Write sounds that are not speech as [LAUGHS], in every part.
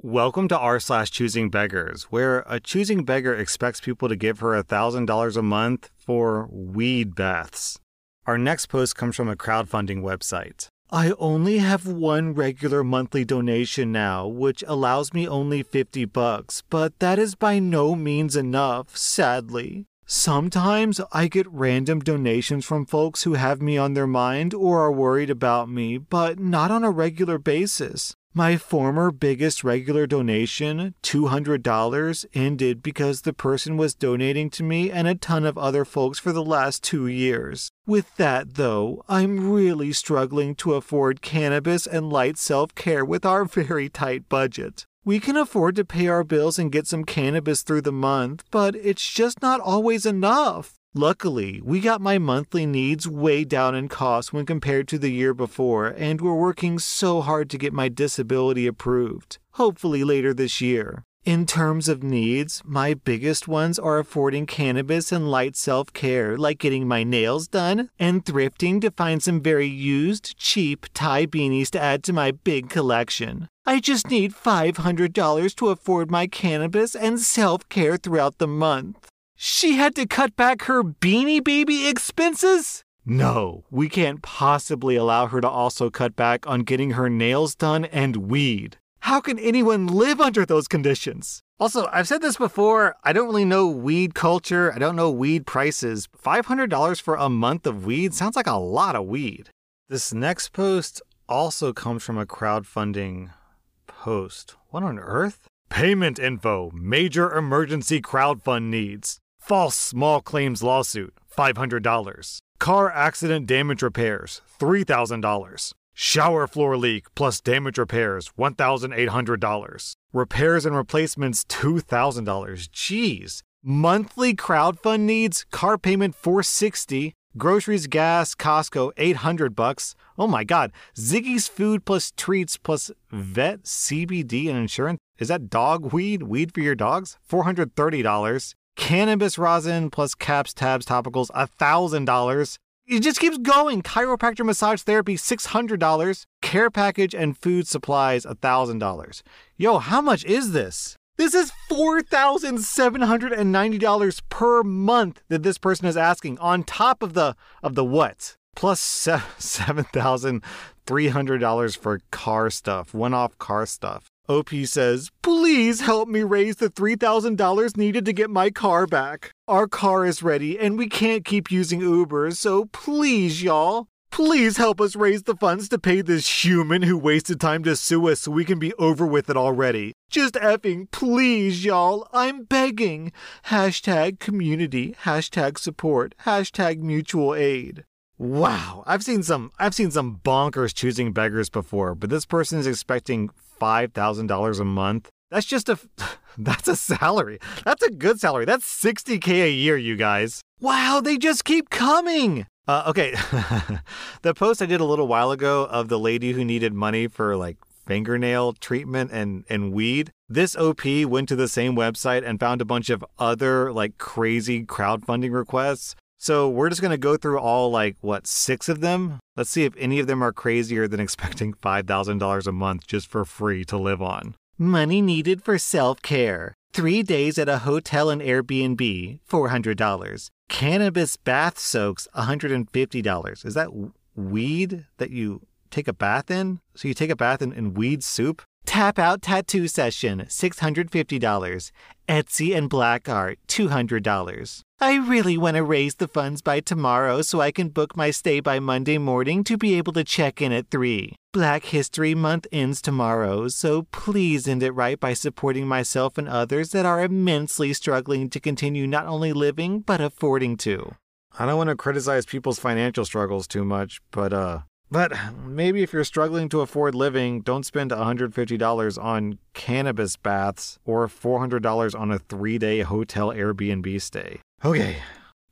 Welcome to r slash choosing beggars, where a choosing beggar expects people to give her $1,000 a month for weed baths. Our next post comes from a crowdfunding website. I only have one regular monthly donation now, which allows me only 50 bucks, but that is by no means enough, sadly. Sometimes I get random donations from folks who have me on their mind or are worried about me, but not on a regular basis. My former biggest regular donation, $200, ended because the person was donating to me and a ton of other folks for the last two years. With that, though, I'm really struggling to afford cannabis and light self care with our very tight budget. We can afford to pay our bills and get some cannabis through the month, but it's just not always enough. Luckily, we got my monthly needs way down in cost when compared to the year before, and we're working so hard to get my disability approved, hopefully later this year. In terms of needs, my biggest ones are affording cannabis and light self care, like getting my nails done, and thrifting to find some very used, cheap tie beanies to add to my big collection. I just need $500 to afford my cannabis and self care throughout the month. She had to cut back her beanie baby expenses? No, we can't possibly allow her to also cut back on getting her nails done and weed. How can anyone live under those conditions? Also, I've said this before, I don't really know weed culture, I don't know weed prices. $500 for a month of weed sounds like a lot of weed. This next post also comes from a crowdfunding post. What on earth? Payment info, major emergency crowdfund needs. False small claims lawsuit, $500. Car accident damage repairs, $3,000. Shower floor leak plus damage repairs, $1,800. Repairs and replacements, $2,000. Jeez. Monthly crowdfund needs, car payment 460, groceries, gas, Costco 800 bucks. Oh my god. Ziggy's food plus treats plus vet, CBD and insurance. Is that dog weed? Weed for your dogs? $430 cannabis rosin plus caps, tabs, topicals, $1,000. It just keeps going. Chiropractor massage therapy, $600. Care package and food supplies, $1,000. Yo, how much is this? This is $4,790 per month that this person is asking on top of the of the what? Plus [LAUGHS] $7,300 for car stuff, one-off car stuff. OP says, Please help me raise the $3,000 needed to get my car back. Our car is ready and we can't keep using Uber, so please, y'all. Please help us raise the funds to pay this human who wasted time to sue us so we can be over with it already. Just effing please, y'all. I'm begging. Hashtag community, hashtag support, hashtag mutual aid. Wow, I've seen some I've seen some bonkers choosing beggars before, but this person is expecting $5,000 a month. That's just a [LAUGHS] that's a salary. That's a good salary. That's 60k a year, you guys. Wow, they just keep coming. Uh, okay, [LAUGHS] the post I did a little while ago of the lady who needed money for like fingernail treatment and and weed. This OP went to the same website and found a bunch of other like crazy crowdfunding requests. So we're just going to go through all like what six of them. Let's see if any of them are crazier than [LAUGHS] expecting $5,000 a month just for free to live on. Money needed for self-care. 3 days at a hotel and Airbnb, $400. Cannabis bath soaks, $150. Is that weed that you take a bath in? So you take a bath in, in weed soup? Tap out tattoo session, $650. Etsy and black art, $200. I really want to raise the funds by tomorrow so I can book my stay by Monday morning to be able to check in at 3. Black History Month ends tomorrow, so please end it right by supporting myself and others that are immensely struggling to continue not only living, but affording to. I don't want to criticize people's financial struggles too much, but uh, but maybe if you're struggling to afford living, don't spend $150 on cannabis baths or $400 on a three day hotel Airbnb stay. Okay,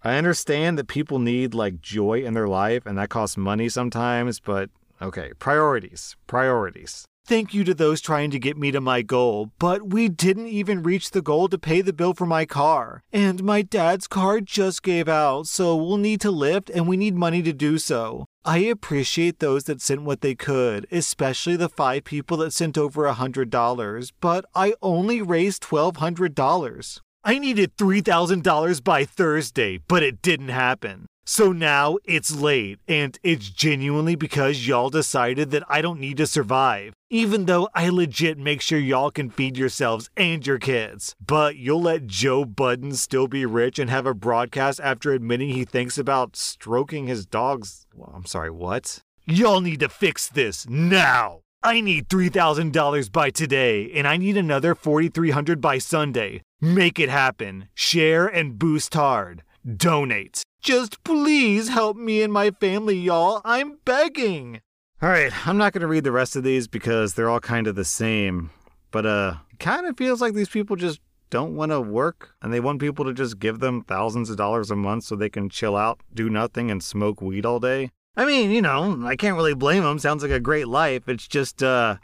I understand that people need like joy in their life and that costs money sometimes, but okay, priorities, priorities. Thank you to those trying to get me to my goal, but we didn't even reach the goal to pay the bill for my car. And my dad's car just gave out, so we'll need to lift and we need money to do so. I appreciate those that sent what they could, especially the five people that sent over a $100, but I only raised $1,200. I needed $3,000 by Thursday, but it didn't happen. So now it's late, and it's genuinely because y'all decided that I don't need to survive. Even though I legit make sure y'all can feed yourselves and your kids. But you'll let Joe Budden still be rich and have a broadcast after admitting he thinks about stroking his dog's. Well, I'm sorry, what? Y'all need to fix this now! I need $3,000 by today, and I need another 4300 by Sunday. Make it happen. Share and boost hard. Donate. Just please help me and my family, y'all. I'm begging. All right, I'm not going to read the rest of these because they're all kind of the same. But uh, kind of feels like these people just don't want to work and they want people to just give them thousands of dollars a month so they can chill out, do nothing, and smoke weed all day. I mean, you know, I can't really blame them. Sounds like a great life. It's just, uh,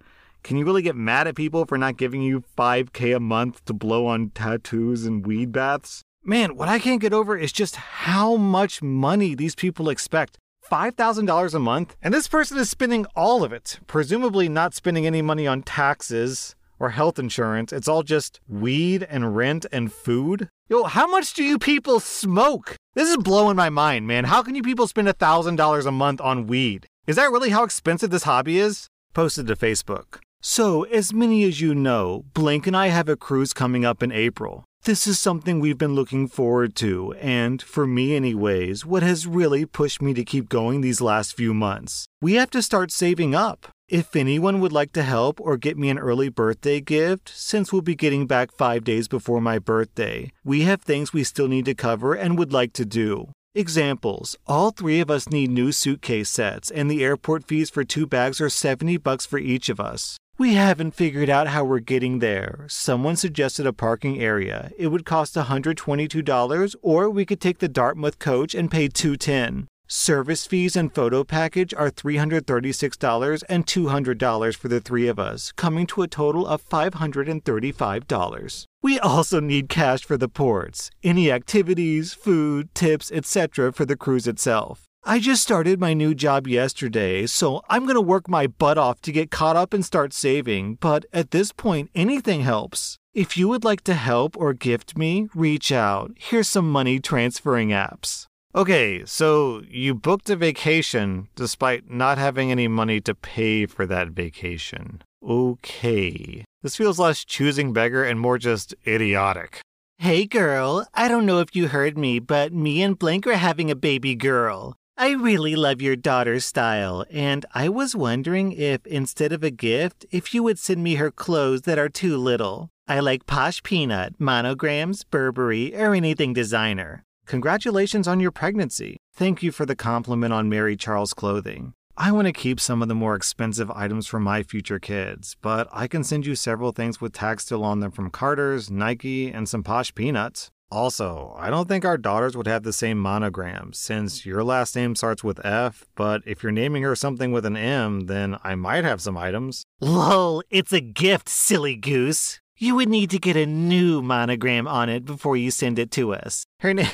can you really get mad at people for not giving you 5K a month to blow on tattoos and weed baths? Man, what I can't get over is just how much money these people expect. $5,000 a month? And this person is spending all of it, presumably not spending any money on taxes or health insurance. It's all just weed and rent and food. Yo, how much do you people smoke? This is blowing my mind, man. How can you people spend $1,000 a month on weed? Is that really how expensive this hobby is? Posted to Facebook. So, as many as you know, Blink and I have a cruise coming up in April. This is something we've been looking forward to, and for me, anyways, what has really pushed me to keep going these last few months. We have to start saving up. If anyone would like to help or get me an early birthday gift, since we'll be getting back five days before my birthday, we have things we still need to cover and would like to do. Examples All three of us need new suitcase sets, and the airport fees for two bags are 70 bucks for each of us. We haven't figured out how we're getting there. Someone suggested a parking area. It would cost $122 or we could take the Dartmouth coach and pay 210. Service fees and photo package are $336 and $200 for the three of us, coming to a total of $535. We also need cash for the ports, any activities, food, tips, etc. for the cruise itself. I just started my new job yesterday, so I'm going to work my butt off to get caught up and start saving, but at this point, anything helps. If you would like to help or gift me, reach out. Here's some money transferring apps. Okay, so you booked a vacation despite not having any money to pay for that vacation. Okay. This feels less choosing beggar and more just idiotic. Hey girl, I don't know if you heard me, but me and Blank are having a baby girl. I really love your daughter's style, and I was wondering if, instead of a gift, if you would send me her clothes that are too little. I like Posh Peanut, monograms, Burberry, or anything designer. Congratulations on your pregnancy. Thank you for the compliment on Mary Charles clothing. I want to keep some of the more expensive items for my future kids, but I can send you several things with tags still on them from Carter's, Nike, and some Posh Peanuts. Also, I don't think our daughters would have the same monogram since your last name starts with F, but if you're naming her something with an M, then I might have some items. Lol, it's a gift, silly goose. You would need to get a new monogram on it before you send it to us. Her name.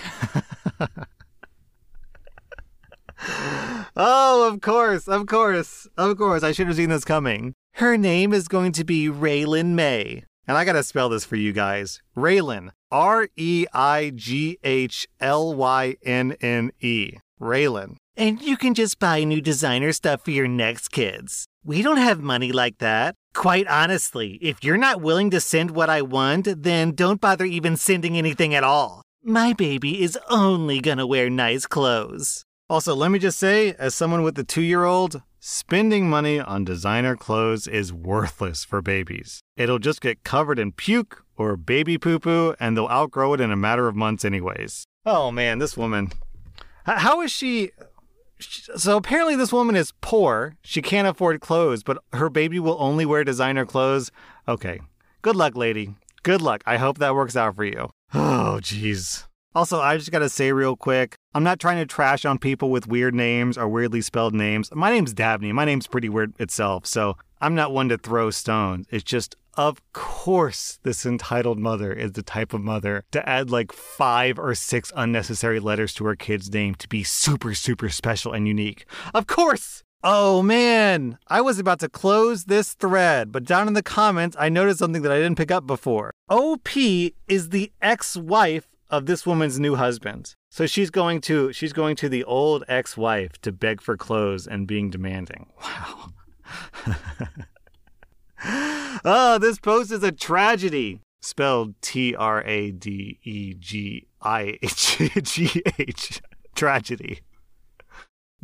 oh, of course, of course, of course. I should have seen this coming. Her name is going to be Raylan May. And I gotta spell this for you guys. Raylan. R E I G H L Y N N E. Raylan. And you can just buy new designer stuff for your next kids. We don't have money like that. Quite honestly, if you're not willing to send what I want, then don't bother even sending anything at all. My baby is only gonna wear nice clothes. Also, let me just say, as someone with a two year old, spending money on designer clothes is worthless for babies. It'll just get covered in puke or baby poo poo, and they'll outgrow it in a matter of months, anyways. Oh man, this woman. How is she? So apparently, this woman is poor. She can't afford clothes, but her baby will only wear designer clothes. Okay. Good luck, lady. Good luck. I hope that works out for you. [SIGHS] Oh, jeez. Also, I just gotta say real quick, I'm not trying to trash on people with weird names or weirdly spelled names. My name's Dabney. My name's pretty weird itself, so I'm not one to throw stones. It's just Of course, this entitled mother is the type of mother to add like five or six unnecessary letters to her kid's name to be super, super special and unique. Of course! Oh man, I was about to close this thread, but down in the comments, I noticed something that I didn't pick up before. OP is the ex wife of this woman's new husband. So she's going to she's going to the old ex-wife to beg for clothes and being demanding. [LAUGHS] Wow. [LAUGHS] oh, this post is a tragedy. Spelled T R A D E G I H G H. [LAUGHS] Tragedy.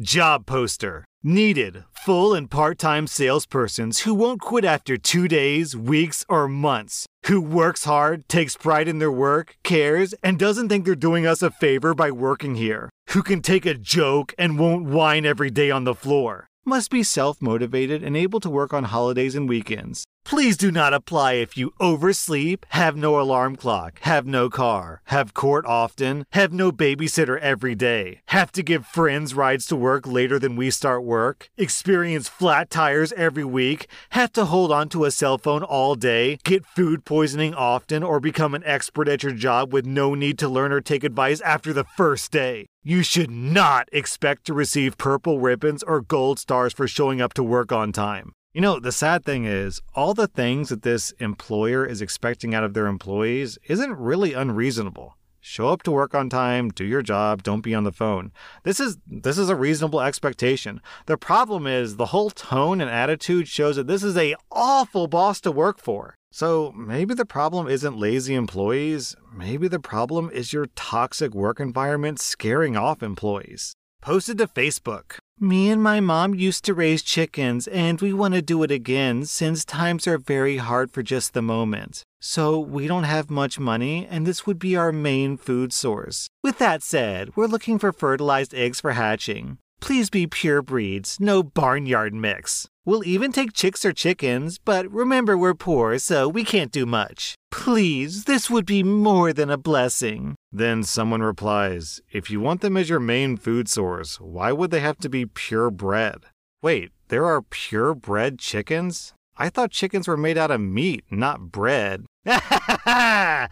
Job poster. Needed full and part time salespersons who won't quit after two days, weeks, or months. Who works hard, takes pride in their work, cares, and doesn't think they're doing us a favor by working here. Who can take a joke and won't whine every day on the floor must be self motivated and able to work on holidays and weekends. Please do not apply if you oversleep, have no alarm clock, have no car, have court often, have no babysitter every day, have to give friends rides to work later than we start work, experience flat tires every week, have to hold on to a cell phone all day, get food poisoning often, or become an expert at your job with no need to learn or take advice after the first day. You should not expect to receive purple ribbons or gold stars for showing up to work on time. You know, the sad thing is, all the things that this employer is expecting out of their employees isn't really unreasonable. Show up to work on time, do your job, don't be on the phone. This is this is a reasonable expectation. The problem is the whole tone and attitude shows that this is a awful boss to work for. So maybe the problem isn't lazy employees, maybe the problem is your toxic work environment scaring off employees. Posted to Facebook. Me and my mom used to raise chickens, and we want to do it again since times are very hard for just the moment. So we don't have much money, and this would be our main food source. With that said, we're looking for fertilized eggs for hatching. Please be pure breeds, no barnyard mix. We'll even take chicks or chickens, but remember we're poor, so we can't do much. Please, this would be more than a blessing. Then someone replies, If you want them as your main food source, why would they have to be purebred? Wait, there are purebred chickens? I thought chickens were made out of meat, not bread. [LAUGHS] Dad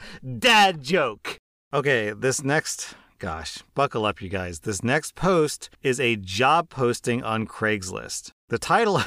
joke! Okay, this next Gosh, buckle up, you guys. This next post is a job posting on Craigslist. The title.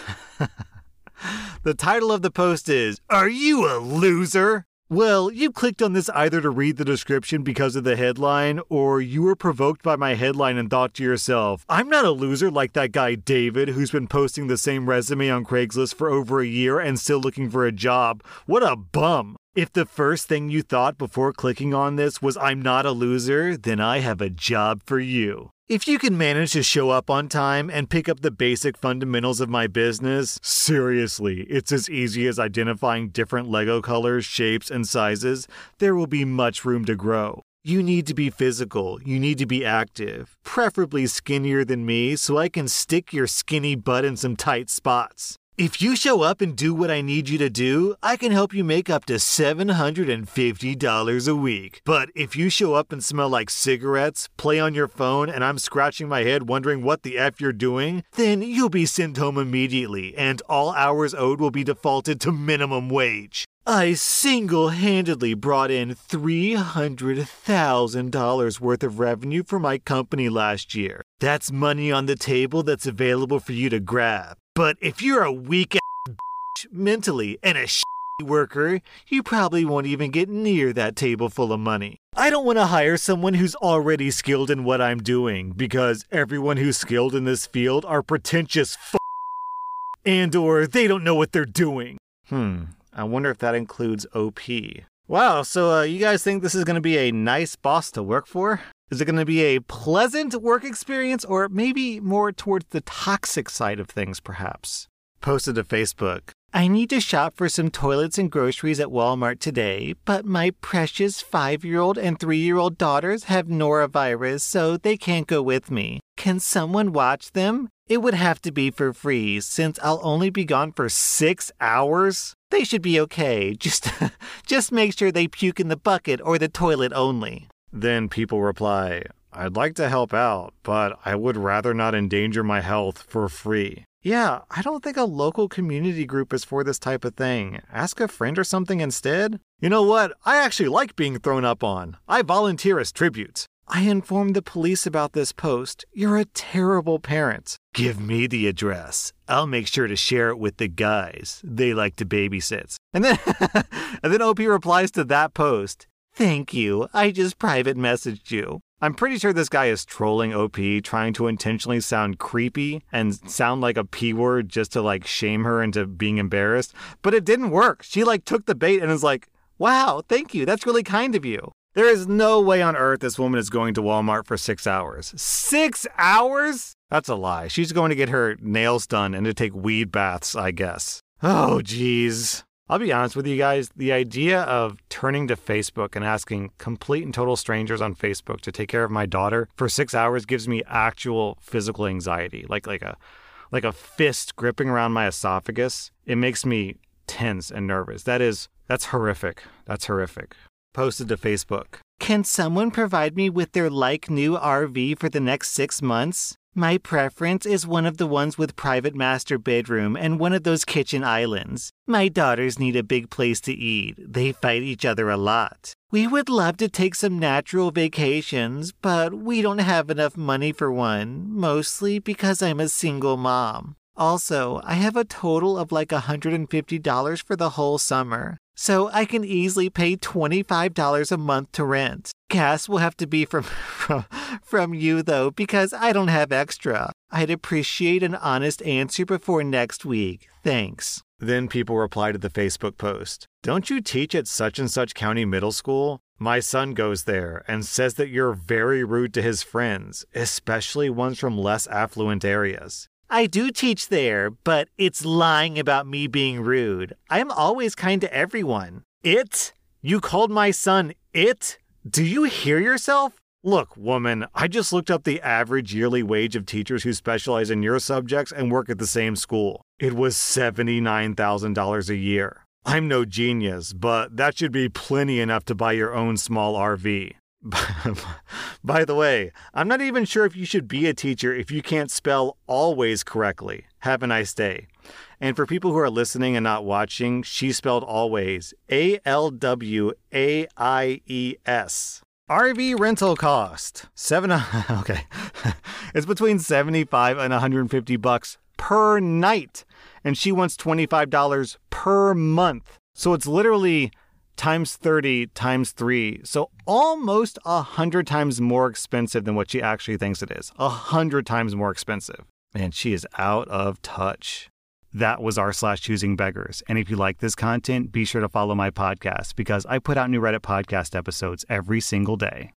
[LAUGHS] the title of the post is Are You a Loser? Well, you clicked on this either to read the description because of the headline, or you were provoked by my headline and thought to yourself, I'm not a loser like that guy David who's been posting the same resume on Craigslist for over a year and still looking for a job. What a bum! If the first thing you thought before clicking on this was I'm not a loser, then I have a job for you. If you can manage to show up on time and pick up the basic fundamentals of my business, seriously, it's as easy as identifying different Lego colors, shapes, and sizes. There will be much room to grow. You need to be physical. You need to be active, preferably skinnier than me so I can stick your skinny butt in some tight spots. If you show up and do what I need you to do, I can help you make up to $750 a week. But if you show up and smell like cigarettes, play on your phone, and I'm scratching my head wondering what the F you're doing, then you'll be sent home immediately, and all hours owed will be defaulted to minimum wage. I single handedly brought in $300,000 worth of revenue for my company last year. That's money on the table that's available for you to grab. But if you're a weak mentally and a worker, you probably won't even get near that table full of money. I don't want to hire someone who's already skilled in what I'm doing because everyone who's skilled in this field are pretentious f- and or they don't know what they're doing. Hmm, I wonder if that includes OP. Wow, so uh, you guys think this is going to be a nice boss to work for? Is it going to be a pleasant work experience or maybe more towards the toxic side of things, perhaps? Posted to Facebook. I need to shop for some toilets and groceries at Walmart today, but my precious five year old and three year old daughters have norovirus, so they can't go with me. Can someone watch them? It would have to be for free, since I'll only be gone for six hours. They should be okay. Just, [LAUGHS] just make sure they puke in the bucket or the toilet only. Then people reply, I'd like to help out, but I would rather not endanger my health for free. Yeah, I don't think a local community group is for this type of thing. Ask a friend or something instead. You know what? I actually like being thrown up on. I volunteer as tribute. I informed the police about this post. You're a terrible parent. Give me the address. I'll make sure to share it with the guys. They like to babysit. And then [LAUGHS] and then OP replies to that post. Thank you. I just private messaged you. I'm pretty sure this guy is trolling OP, trying to intentionally sound creepy and sound like a P word just to like shame her into being embarrassed. But it didn't work. She like took the bait and is like, wow, thank you. That's really kind of you. There is no way on earth this woman is going to Walmart for six hours. Six hours? That's a lie. She's going to get her nails done and to take weed baths, I guess. Oh, geez. I'll be honest with you guys, the idea of turning to Facebook and asking complete and total strangers on Facebook to take care of my daughter for six hours gives me actual physical anxiety. Like like a like a fist gripping around my esophagus. It makes me tense and nervous. That is that's horrific. That's horrific posted to Facebook. Can someone provide me with their like new RV for the next six months? My preference is one of the ones with private master bedroom and one of those kitchen islands. My daughters need a big place to eat. They fight each other a lot. We would love to take some natural vacations, but we don't have enough money for one, mostly because I'm a single mom. Also, I have a total of like $150 for the whole summer so I can easily pay $25 a month to rent. Gas will have to be from, [LAUGHS] from, from you though, because I don't have extra. I'd appreciate an honest answer before next week. Thanks. Then people reply to the Facebook post Don't you teach at such and such county middle school? My son goes there and says that you're very rude to his friends, especially ones from less affluent areas. I do teach there, but it's lying about me being rude. I'm always kind to everyone. It? You called my son it? Do you hear yourself? Look, woman, I just looked up the average yearly wage of teachers who specialize in your subjects and work at the same school. It was $79,000 a year. I'm no genius, but that should be plenty enough to buy your own small RV. [LAUGHS] By the way, I'm not even sure if you should be a teacher if you can't spell always correctly. Have a nice day. And for people who are listening and not watching, she spelled always A L W A I E S. RV rental cost seven. [LAUGHS] Okay, [LAUGHS] it's between seventy-five and one hundred and fifty bucks per night, and she wants twenty-five dollars per month. So it's literally times 30 times 3 so almost a hundred times more expensive than what she actually thinks it is. A hundred times more expensive. And she is out of touch. That was r slash choosing beggars. And if you like this content be sure to follow my podcast because i put out new reddit podcast episodes every single day